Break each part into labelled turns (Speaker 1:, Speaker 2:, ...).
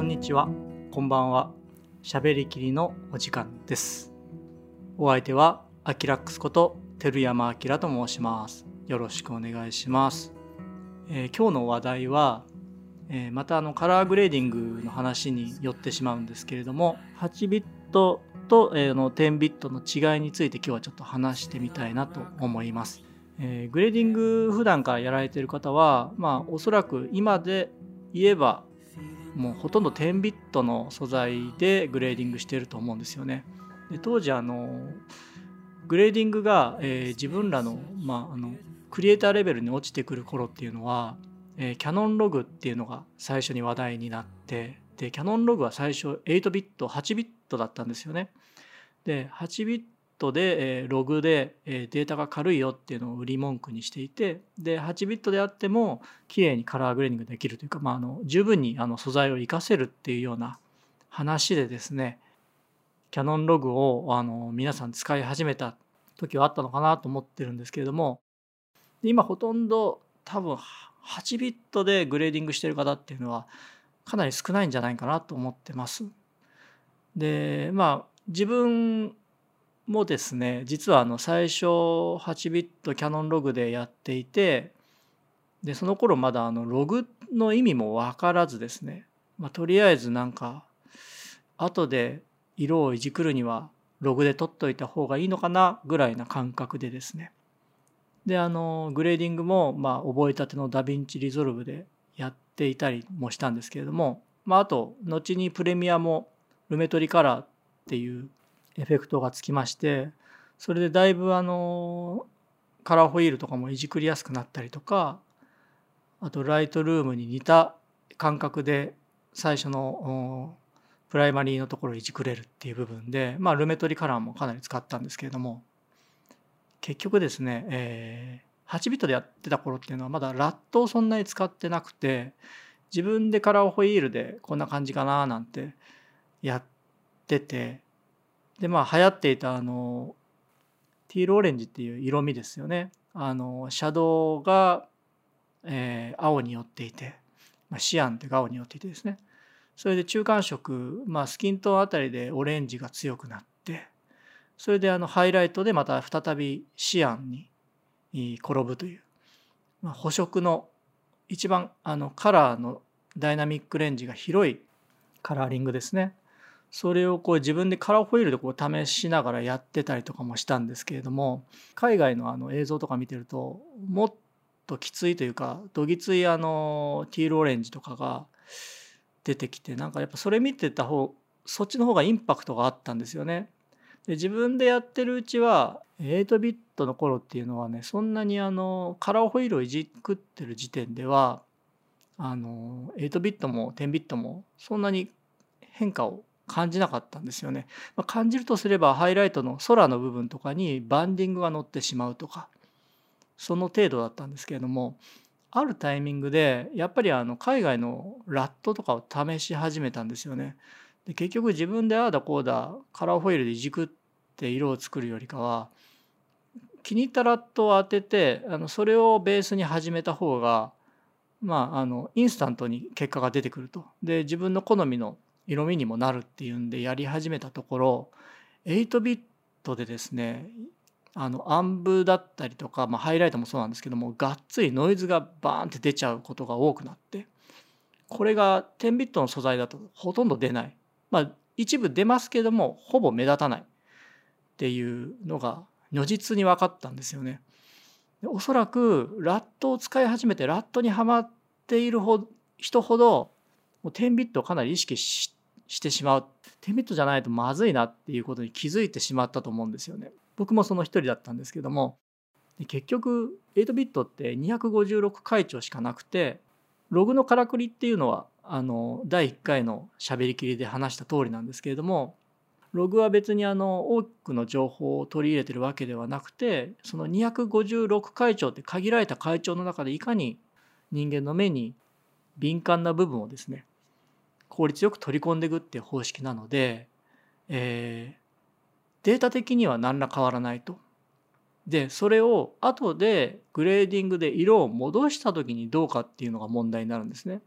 Speaker 1: こんにちは、こんばんは。喋りきりのお時間です。お相手はアキラックスこと照山明と申します。よろしくお願いします。えー今日の話題は、えーまたあのカラーグレーディングの話に寄ってしまうんですけれども、8ビットと、えーの10ビットの違いについて今日はちょっと話してみたいなと思います。えーグレーディング普段からやられている方は、まあおそらく今で言えばもうほとんど10ビットの素材でグレーディングしていると思うんですよね。で当時あのグレーディングが、えー自分らの,、まあ、あのクリエイターレベルに落ちてくる頃っていうのは、えー Canon Log っていうのが最初に話題になってで Canon Log は最初8ビット8ビットだったんですよね。で8ビットで、えーログで、えデータが軽いよっていうのを売り文句にしていてで8ビットであっても綺麗にカラーグレーディングできるというか、まあ、あの十分にあの素材を活かせるっていうような話でですね Canon Log をあの皆さん使い始めた時はあったのかなと思ってるんですけれども今ほとんど多分8ビットでグレーディングしてる方っていうのはかなり少ないんじゃないかなと思ってます。でまあ自分もですね実はあの最初8ビット Canon Log でやっていてでその頃まだあのログの意味も分からずですね、まあ、とりあえずなんか後で色をいじくるにはログで取っといた方がいいのかなぐらいな感覚でですね。であのグレーディングもまあ覚えたての DaVinci Resolve でやっていたりもしたんですけれども、まあ、あと後にプレミアも Lumetri Color っていうエフェクトがつきましてそれでだいぶあのカラーホイールとかもいじくりやすくなったりとかあとライトルームに似た感覚で最初のプライマリーのところをいじくれるっていう部分で、まあ、ルメトリカラーもかなり使ったんですけれども結局ですね、えー8ビットでやってた頃っていうのはまだラットをそんなに使ってなくて自分でカラーホイールでこんな感じかななんてやっててでまあ流行っていたあのティールオレンジっていう色味ですよね。あのシャドウが、えー青に寄っていて、まあ、シアンっていうか青に寄っていてですね。それで中間色、まあ、スキントーンあたりでオレンジが強くなってそれであのハイライトでまた再びシアンに転ぶという、まあ、補色の一番あのカラーのダイナミックレンジが広いカラーリングですね。それをこう自分でカラーホイールでこう試しながらやってたりとかもしたんですけれども海外のあの映像とか見てるともっときついというかどぎついあのティールオレンジとかが出てきてなんかやっぱそれ見てた方そっちの方がインパクトがあったんですよね。で自分でやってるうちは8ビットの頃っていうのはねそんなにあのカラーホイールをいじくってる時点ではあの8ビットも10ビットもそんなに変化を感じなかったんですよね。まあ、感じるとすればハイライトの空の部分とかにバンディングが乗ってしまうとかその程度だったんですけれどもあるタイミングでやっぱりあの海外のラットとかを試し始めたんですよね。で結局自分でああだこうだカラーホイールでいじくって色を作るよりかは気に入ったラットを当ててあのそれをベースに始めた方がまああのインスタントに結果が出てくると。で自分の好みの色味にもなるっていうんでやり始めたところ8ビットでですねあのアンブだったりとか、まあ、ハイライトもそうなんですけどもがっつりノイズがバーンって出ちゃうことが多くなってこれが10ビットの素材だとほとんど出ないまあ一部出ますけどもほぼ目立たないっていうのが如実に分かったんですよね。おそらくラットを使い始めてラットにはまっているほ人ほども10ビットをかなり意識ししてしまう10ビットじゃないとまずいなっていうことに気づいてしまったと思うんですよね。僕もその一人だったんですけども結局8ビットって256回帳しかなくてログのからくりっていうのはあの第1回のしゃべりきりで話した通りなんですけれどもログは別にあの多くの情報を取り入れてるわけではなくてその256回帳って限られた会帳の中でいかに人間の目に敏感な部分をですね効率よく取り込んでいくっていう方式なので、えーデータ的には何ら変わらないと。でそれを後でグレーディングで色を戻した時にどうかっていうのが問題になるんですね。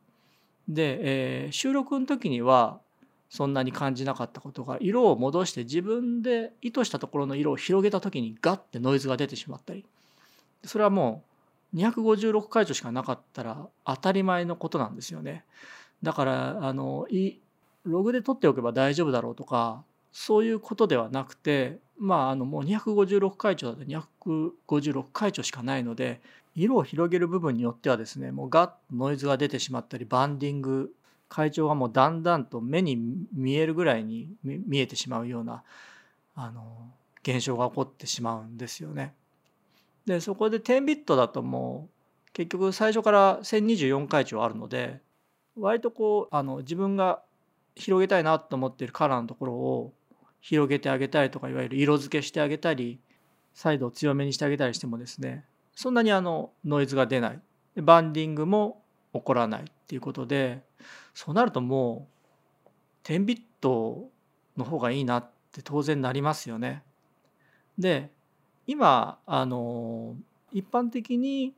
Speaker 1: で、えー、収録の時にはそんなに感じなかったことが色を戻して自分で意図したところの色を広げた時にガッてノイズが出てしまったりそれはもう256回答しかなかったら当たり前のことなんですよね。だからあのいログで取っておけば大丈夫だろうとかそういうことではなくてまああのもう256回答だと256回答しかないので色を広げる部分によってはですねもうガッとノイズが出てしまったりバンディング会長がもうだんだんと目に見えるぐらいに見えてしまうようなあの現象が起こってしまうんですよね。でそこで10ビットだともう結局最初から1024回長あるので割とこうあの自分が広げたいなと思っているカラーのところを広げてあげたりとかいわゆる色付けしてあげたりサイドを強めにしてあげたりしてもですねそんなにあのノイズが出ないバンディングも起こらないっていうことでそうなるともう10ビットの方がいいなって当然なりますよね。で今あの一般的に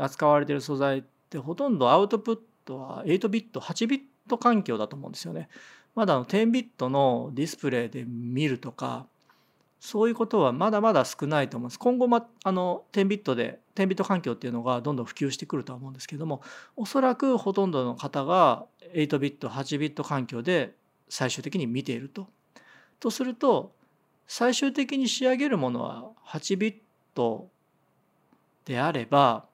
Speaker 1: 扱われている素材ってほとんどアウトプットトは8ビット8ビット環境だと思うんですよね。まだ10ビットのディスプレイで見るとかそういうことはまだまだ少ないと思うんです。今後まあの10ビットで10ビット環境っていうのがどんどん普及してくるとは思うんですけどもおそらくほとんどの方が8ビット8ビット環境で最終的に見ていると。とすると最終的に仕上げるものは8ビットであれば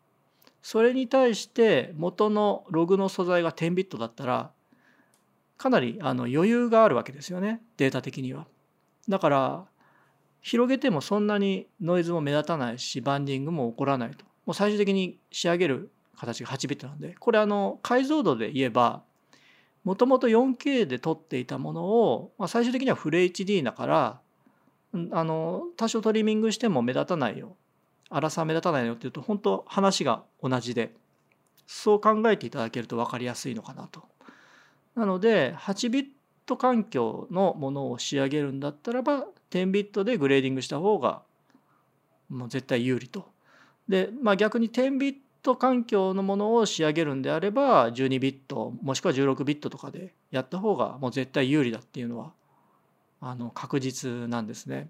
Speaker 1: それに対して元のログの素材が10ビットだったらかなりあの余裕があるわけですよねデータ的には。だから広げてもそんなにノイズも目立たないしバンディングも起こらないと。もう最終的に仕上げる形が8ビットなんで。これあの解像度で言えばもともと 4K で撮っていたものを、まあ、最終的にはフル HD だからあの多少トリミングしても目立たないよ。粗さ目立たないよっていうと本当話が同じでそう考えていただけると分かりやすいのかなと。なので8ビット環境のものを仕上げるんだったらば10ビットでグレーディングした方がもう絶対有利と。で、まあ、逆に10ビット環境のものを仕上げるんであれば12ビットもしくは16ビットとかでやった方がもう絶対有利だっていうのはあの確実なんですね。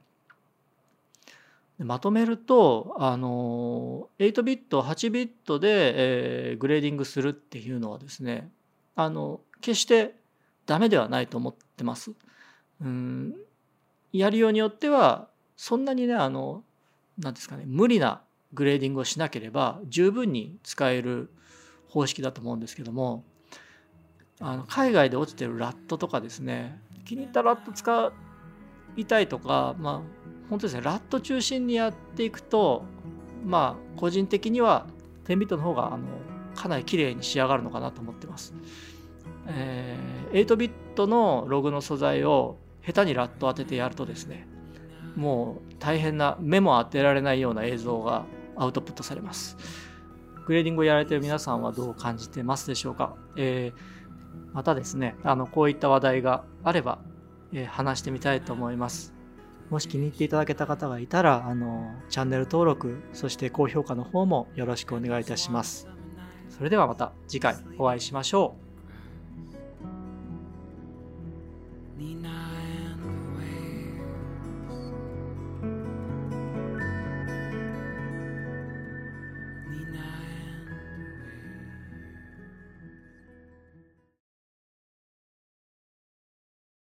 Speaker 1: まとめるとあの8ビット8ビットで、えー、グレーディングするっていうのはですねあの決してダメではないと思ってます。うんやりようによってはそんなにねあの何ですかね無理なグレーディングをしなければ十分に使える方式だと思うんですけどもあの海外で落ちてるラットとかですね気に入ったラット使いたいとかまあ本当ですね。ラット中心にやっていくとまあ個人的には10ビットの方があのかなり綺麗に仕上がるのかなと思ってます。えー、8ビットのログの素材を下手にラット当ててやるとですねもう大変な目も当てられないような映像がアウトプットされます。グレーディングをやられてる皆さんはどう感じてますでしょうか、えー、またですねあのこういった話題があれば、えー、話してみたいと思います。もし気に入っていただけた方がいたらあのチャンネル登録そして高評価の方もよろしくお願いいたします。それではまた次回お会いしましょう。